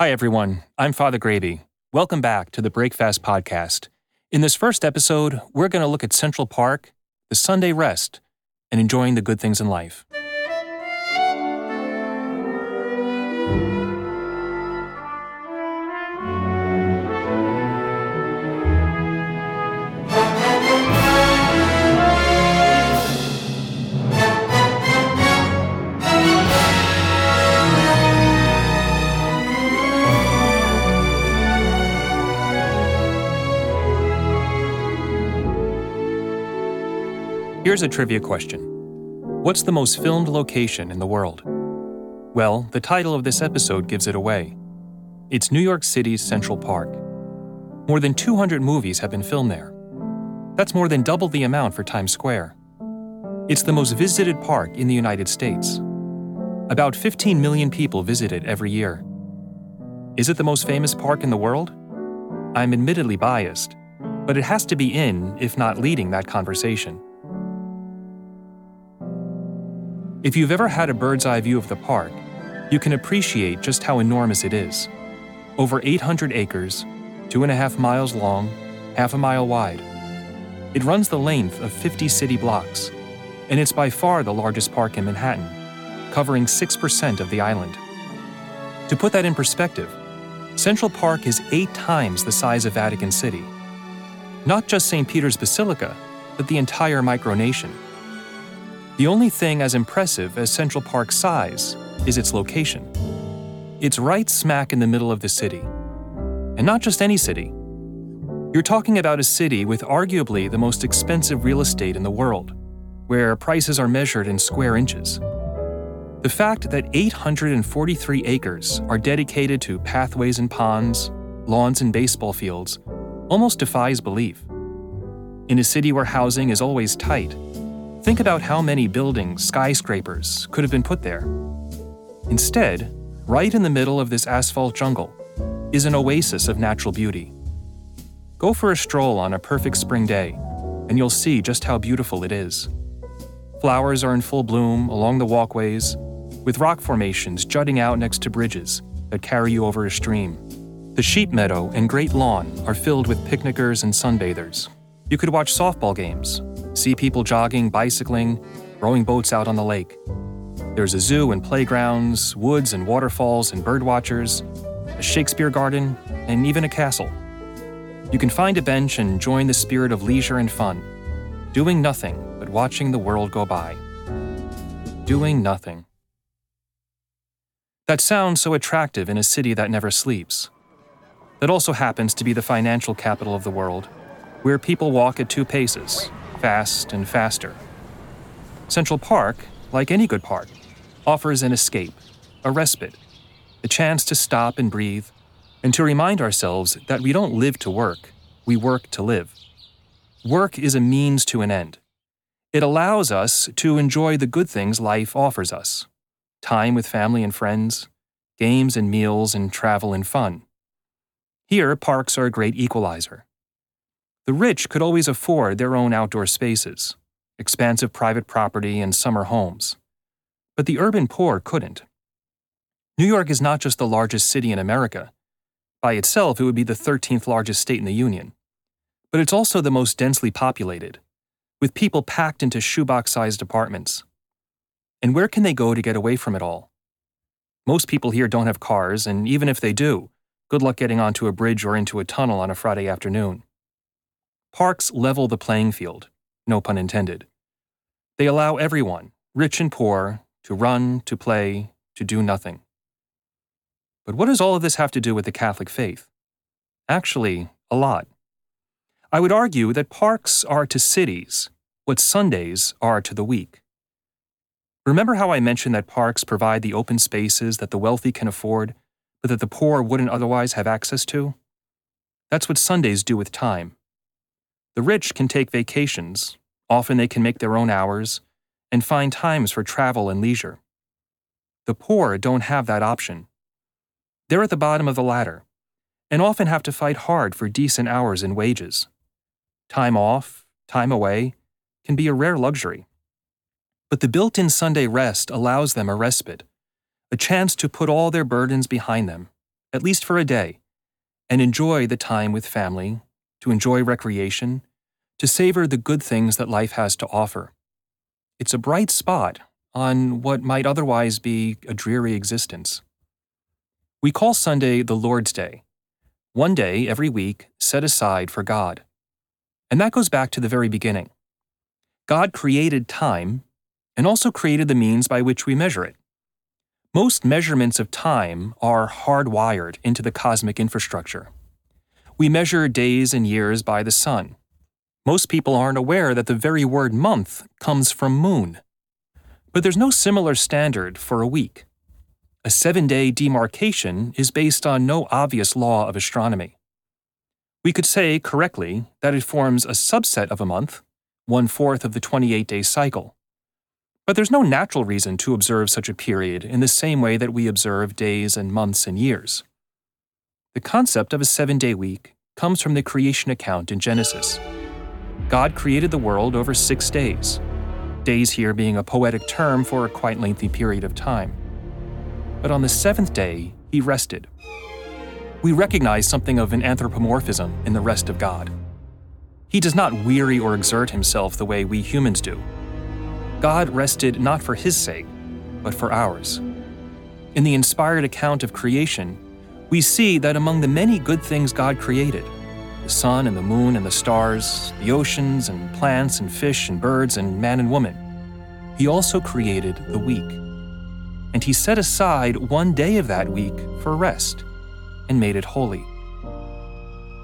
Hi, everyone. I'm Father Graebe. Welcome back to the Break Fast Podcast. In this first episode, we're going to look at Central Park, the Sunday rest, and enjoying the good things in life. Here's a trivia question What's the most filmed location in the world? Well, the title of this episode gives it away. It's New York City's Central Park. More than 200 movies have been filmed there. That's more than double the amount for Times Square. It's the most visited park in the United States. About 15 million people visit it every year. Is it the most famous park in the world? I'm admittedly biased, but it has to be in, if not leading, that conversation. If you've ever had a bird's eye view of the park, you can appreciate just how enormous it is. Over 800 acres, two and a half miles long, half a mile wide. It runs the length of 50 city blocks, and it's by far the largest park in Manhattan, covering 6% of the island. To put that in perspective, Central Park is eight times the size of Vatican City. Not just St. Peter's Basilica, but the entire micronation. The only thing as impressive as Central Park's size is its location. It's right smack in the middle of the city. And not just any city. You're talking about a city with arguably the most expensive real estate in the world, where prices are measured in square inches. The fact that 843 acres are dedicated to pathways and ponds, lawns and baseball fields almost defies belief. In a city where housing is always tight, Think about how many buildings, skyscrapers, could have been put there. Instead, right in the middle of this asphalt jungle is an oasis of natural beauty. Go for a stroll on a perfect spring day, and you'll see just how beautiful it is. Flowers are in full bloom along the walkways, with rock formations jutting out next to bridges that carry you over a stream. The sheep meadow and great lawn are filled with picnickers and sunbathers. You could watch softball games, see people jogging, bicycling, rowing boats out on the lake. There's a zoo and playgrounds, woods and waterfalls and birdwatchers, a Shakespeare garden, and even a castle. You can find a bench and join the spirit of leisure and fun, doing nothing but watching the world go by. Doing nothing. That sounds so attractive in a city that never sleeps. That also happens to be the financial capital of the world, where people walk at two paces fast and faster. Central Park, like any good park, offers an escape, a respite, a chance to stop and breathe, and to remind ourselves that we don't live to work, we work to live. Work is a means to an end. It allows us to enjoy the good things life offers us time with family and friends, games and meals, and travel and fun. Here, parks are a great equalizer. The rich could always afford their own outdoor spaces, expansive private property, and summer homes. But the urban poor couldn't. New York is not just the largest city in America. By itself, it would be the 13th largest state in the Union. But it's also the most densely populated, with people packed into shoebox sized apartments. And where can they go to get away from it all? Most people here don't have cars, and even if they do, good luck getting onto a bridge or into a tunnel on a Friday afternoon. Parks level the playing field, no pun intended. They allow everyone, rich and poor, to run, to play, to do nothing. But what does all of this have to do with the Catholic faith? Actually, a lot. I would argue that parks are to cities what Sundays are to the week. Remember how I mentioned that parks provide the open spaces that the wealthy can afford, but that the poor wouldn't otherwise have access to? That's what Sundays do with time. The rich can take vacations, often they can make their own hours, and find times for travel and leisure. The poor don't have that option. They're at the bottom of the ladder, and often have to fight hard for decent hours and wages. Time off, time away, can be a rare luxury. But the built in Sunday rest allows them a respite, a chance to put all their burdens behind them, at least for a day, and enjoy the time with family, to enjoy recreation, to savor the good things that life has to offer. It's a bright spot on what might otherwise be a dreary existence. We call Sunday the Lord's Day, one day every week set aside for God. And that goes back to the very beginning. God created time and also created the means by which we measure it. Most measurements of time are hardwired into the cosmic infrastructure. We measure days and years by the sun. Most people aren't aware that the very word month comes from moon. But there's no similar standard for a week. A seven day demarcation is based on no obvious law of astronomy. We could say correctly that it forms a subset of a month, one fourth of the 28 day cycle. But there's no natural reason to observe such a period in the same way that we observe days and months and years. The concept of a seven day week comes from the creation account in Genesis. God created the world over six days, days here being a poetic term for a quite lengthy period of time. But on the seventh day, he rested. We recognize something of an anthropomorphism in the rest of God. He does not weary or exert himself the way we humans do. God rested not for his sake, but for ours. In the inspired account of creation, we see that among the many good things God created, the sun and the moon and the stars, the oceans and plants and fish and birds and man and woman, he also created the week. And he set aside one day of that week for rest and made it holy.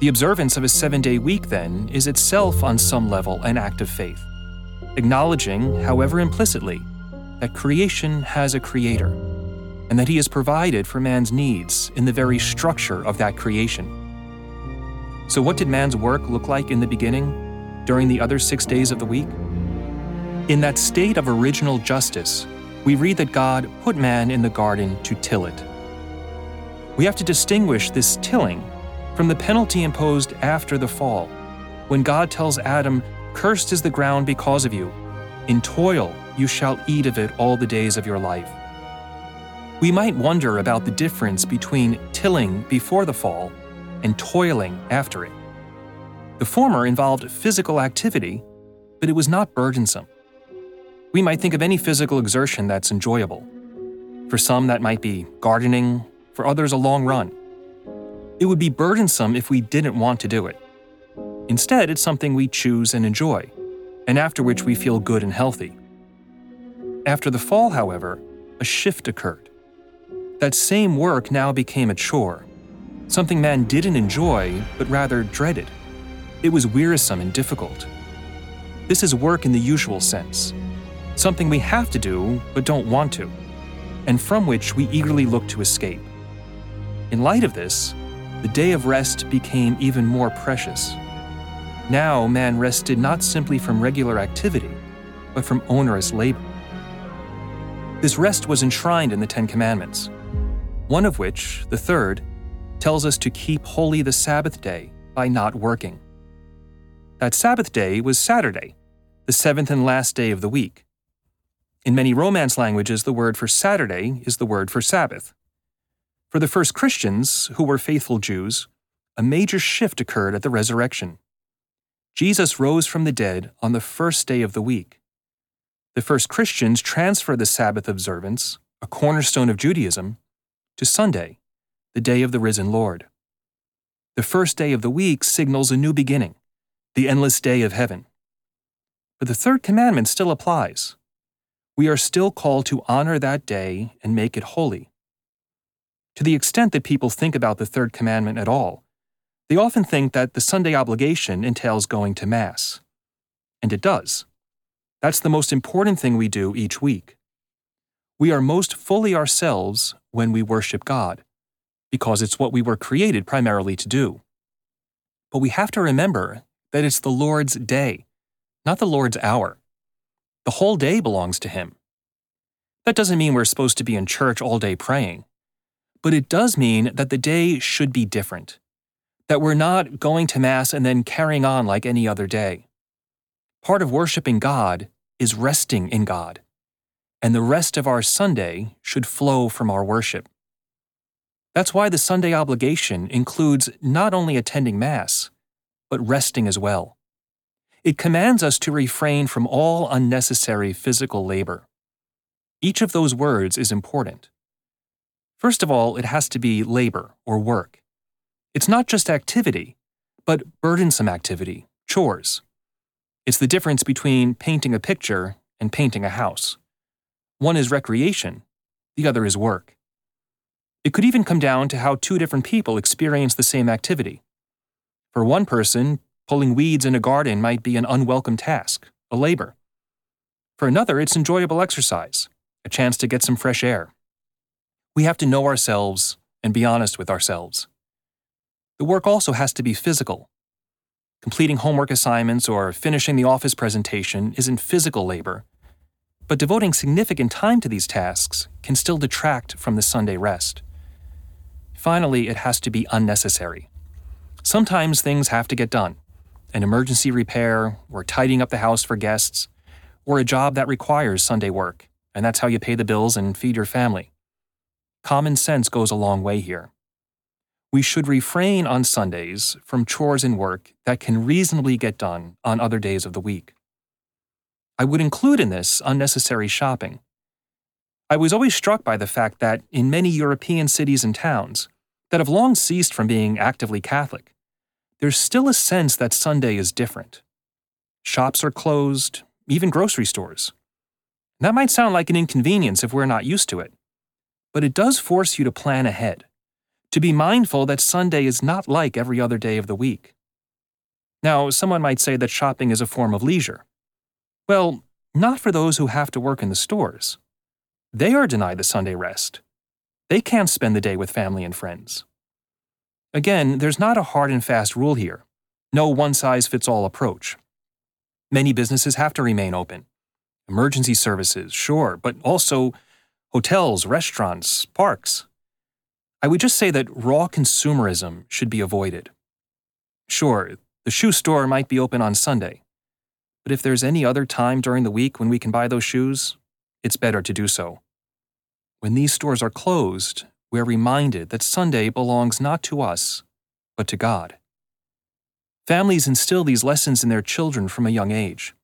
The observance of a seven day week, then, is itself on some level an act of faith acknowledging, however implicitly, that creation has a creator, and that he has provided for man's needs in the very structure of that creation. So, what did man's work look like in the beginning, during the other six days of the week? In that state of original justice, we read that God put man in the garden to till it. We have to distinguish this tilling from the penalty imposed after the fall, when God tells Adam Cursed is the ground because of you. In toil you shall eat of it all the days of your life. We might wonder about the difference between tilling before the fall and toiling after it. The former involved physical activity, but it was not burdensome. We might think of any physical exertion that's enjoyable. For some, that might be gardening, for others, a long run. It would be burdensome if we didn't want to do it. Instead, it's something we choose and enjoy, and after which we feel good and healthy. After the fall, however, a shift occurred. That same work now became a chore, something man didn't enjoy, but rather dreaded. It was wearisome and difficult. This is work in the usual sense, something we have to do but don't want to, and from which we eagerly look to escape. In light of this, the day of rest became even more precious. Now man rested not simply from regular activity, but from onerous labor. This rest was enshrined in the Ten Commandments, one of which, the third, tells us to keep holy the Sabbath day by not working. That Sabbath day was Saturday, the seventh and last day of the week. In many Romance languages, the word for Saturday is the word for Sabbath. For the first Christians, who were faithful Jews, a major shift occurred at the resurrection. Jesus rose from the dead on the first day of the week. The first Christians transferred the Sabbath observance, a cornerstone of Judaism, to Sunday, the day of the risen Lord. The first day of the week signals a new beginning, the endless day of heaven. But the third commandment still applies. We are still called to honor that day and make it holy. To the extent that people think about the third commandment at all, they often think that the Sunday obligation entails going to Mass. And it does. That's the most important thing we do each week. We are most fully ourselves when we worship God, because it's what we were created primarily to do. But we have to remember that it's the Lord's day, not the Lord's hour. The whole day belongs to Him. That doesn't mean we're supposed to be in church all day praying, but it does mean that the day should be different that we're not going to Mass and then carrying on like any other day. Part of worshiping God is resting in God, and the rest of our Sunday should flow from our worship. That's why the Sunday obligation includes not only attending Mass, but resting as well. It commands us to refrain from all unnecessary physical labor. Each of those words is important. First of all, it has to be labor or work. It's not just activity, but burdensome activity, chores. It's the difference between painting a picture and painting a house. One is recreation, the other is work. It could even come down to how two different people experience the same activity. For one person, pulling weeds in a garden might be an unwelcome task, a labor. For another, it's enjoyable exercise, a chance to get some fresh air. We have to know ourselves and be honest with ourselves. The work also has to be physical. Completing homework assignments or finishing the office presentation isn't physical labor, but devoting significant time to these tasks can still detract from the Sunday rest. Finally, it has to be unnecessary. Sometimes things have to get done an emergency repair, or tidying up the house for guests, or a job that requires Sunday work, and that's how you pay the bills and feed your family. Common sense goes a long way here we should refrain on Sundays from chores and work that can reasonably get done on other days of the week. I would include in this unnecessary shopping. I was always struck by the fact that in many European cities and towns that have long ceased from being actively Catholic, there's still a sense that Sunday is different. Shops are closed, even grocery stores. That might sound like an inconvenience if we're not used to it, but it does force you to plan ahead to be mindful that Sunday is not like every other day of the week. Now, someone might say that shopping is a form of leisure. Well, not for those who have to work in the stores. They are denied the Sunday rest. They can't spend the day with family and friends. Again, there's not a hard and fast rule here, no one size fits all approach. Many businesses have to remain open. Emergency services, sure, but also hotels, restaurants, parks. I would just say that raw consumerism should be avoided. Sure, the shoe store might be open on Sunday, but if there's any other time during the week when we can buy those shoes, it's better to do so. When these stores are closed, we are reminded that Sunday belongs not to us, but to God. Families instill these lessons in their children from a young age.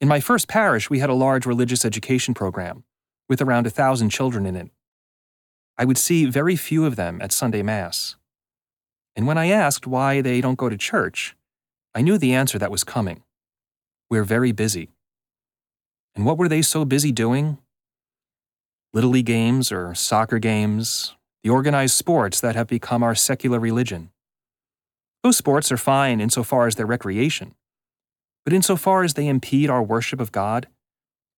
In my first parish, we had a large religious education program with around a thousand children in it. I would see very few of them at Sunday Mass. And when I asked why they don't go to church, I knew the answer that was coming. We're very busy. And what were they so busy doing? Little League games or soccer games, the organized sports that have become our secular religion. Those sports are fine insofar as they're recreation, but insofar as they impede our worship of God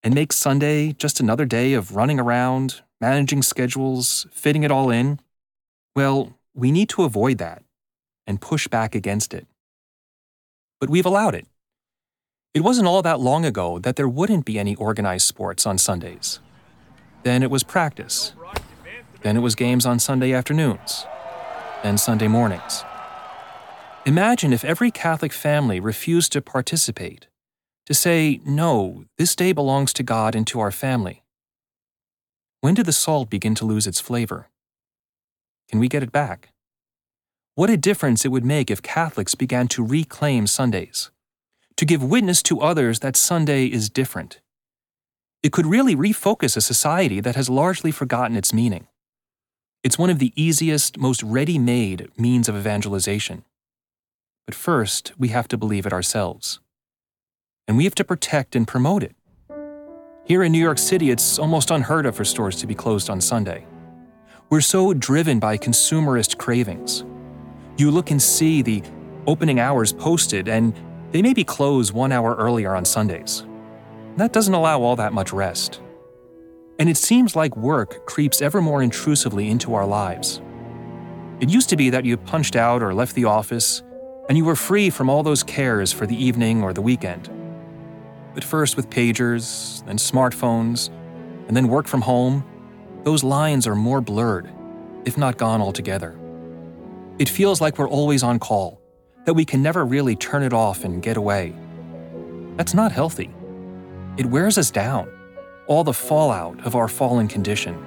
and make Sunday just another day of running around, managing schedules, fitting it all in, well, we need to avoid that and push back against it. But we've allowed it. It wasn't all that long ago that there wouldn't be any organized sports on Sundays. Then it was practice. Then it was games on Sunday afternoons. Then Sunday mornings. Imagine if every Catholic family refused to participate, to say, no, this day belongs to God and to our family. When did the salt begin to lose its flavor? Can we get it back? What a difference it would make if Catholics began to reclaim Sundays, to give witness to others that Sunday is different. It could really refocus a society that has largely forgotten its meaning. It's one of the easiest, most ready made means of evangelization. But first, we have to believe it ourselves. And we have to protect and promote it. Here in New York City, it's almost unheard of for stores to be closed on Sunday. We're so driven by consumerist cravings. You look and see the opening hours posted, and they maybe close one hour earlier on Sundays. That doesn't allow all that much rest. And it seems like work creeps ever more intrusively into our lives. It used to be that you punched out or left the office, and you were free from all those cares for the evening or the weekend but first with pagers, then smartphones, and then work from home, those lines are more blurred, if not gone altogether. It feels like we're always on call, that we can never really turn it off and get away. That's not healthy. It wears us down, all the fallout of our fallen condition.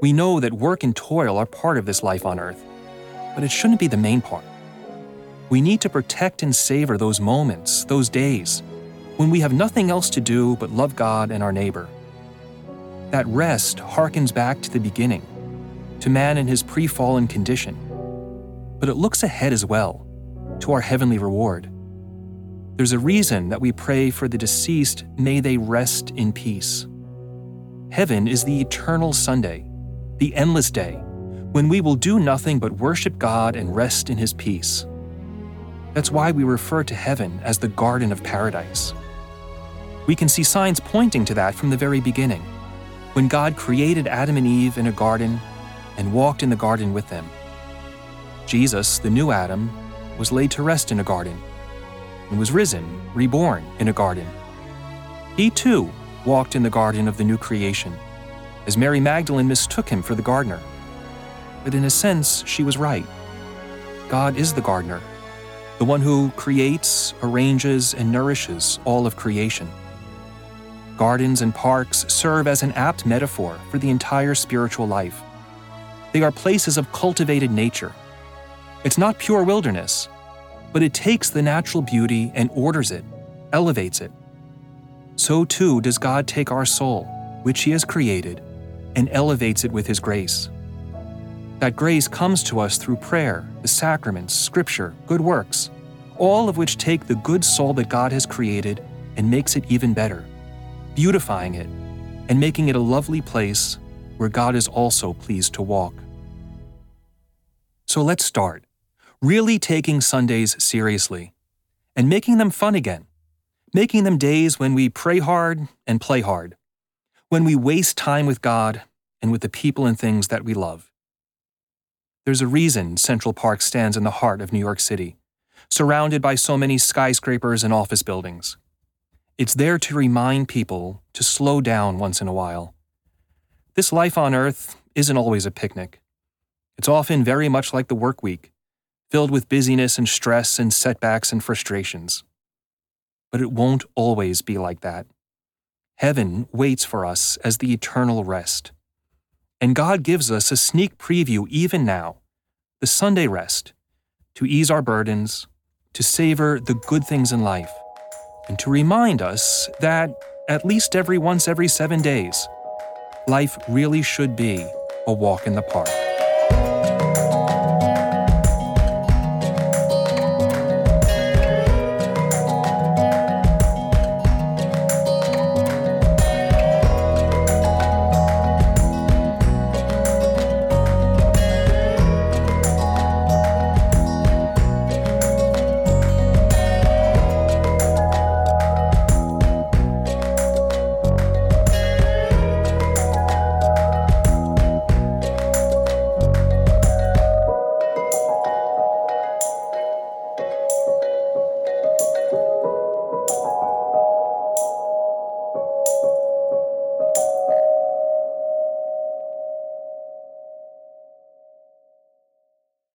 We know that work and toil are part of this life on earth, but it shouldn't be the main part. We need to protect and savor those moments, those days, when we have nothing else to do but love God and our neighbor. That rest harkens back to the beginning, to man in his pre fallen condition. But it looks ahead as well, to our heavenly reward. There's a reason that we pray for the deceased, may they rest in peace. Heaven is the eternal Sunday, the endless day, when we will do nothing but worship God and rest in His peace. That's why we refer to heaven as the Garden of Paradise. We can see signs pointing to that from the very beginning, when God created Adam and Eve in a garden and walked in the garden with them. Jesus, the new Adam, was laid to rest in a garden and was risen, reborn in a garden. He too walked in the garden of the new creation, as Mary Magdalene mistook him for the gardener. But in a sense, she was right. God is the gardener, the one who creates, arranges, and nourishes all of creation. Gardens and parks serve as an apt metaphor for the entire spiritual life. They are places of cultivated nature. It's not pure wilderness, but it takes the natural beauty and orders it, elevates it. So too does God take our soul, which He has created, and elevates it with His grace. That grace comes to us through prayer, the sacraments, scripture, good works, all of which take the good soul that God has created and makes it even better, beautifying it and making it a lovely place where God is also pleased to walk. So let's start really taking Sundays seriously and making them fun again, making them days when we pray hard and play hard, when we waste time with God and with the people and things that we love. There's a reason Central Park stands in the heart of New York City, surrounded by so many skyscrapers and office buildings. It's there to remind people to slow down once in a while. This life on Earth isn't always a picnic. It's often very much like the work week filled with busyness and stress and setbacks and frustrations. But it won't always be like that. Heaven waits for us as the eternal rest. And God gives us a sneak preview even now, the Sunday rest, to ease our burdens, to savor the good things in life, and to remind us that at least every once every seven days, life really should be a walk in the park.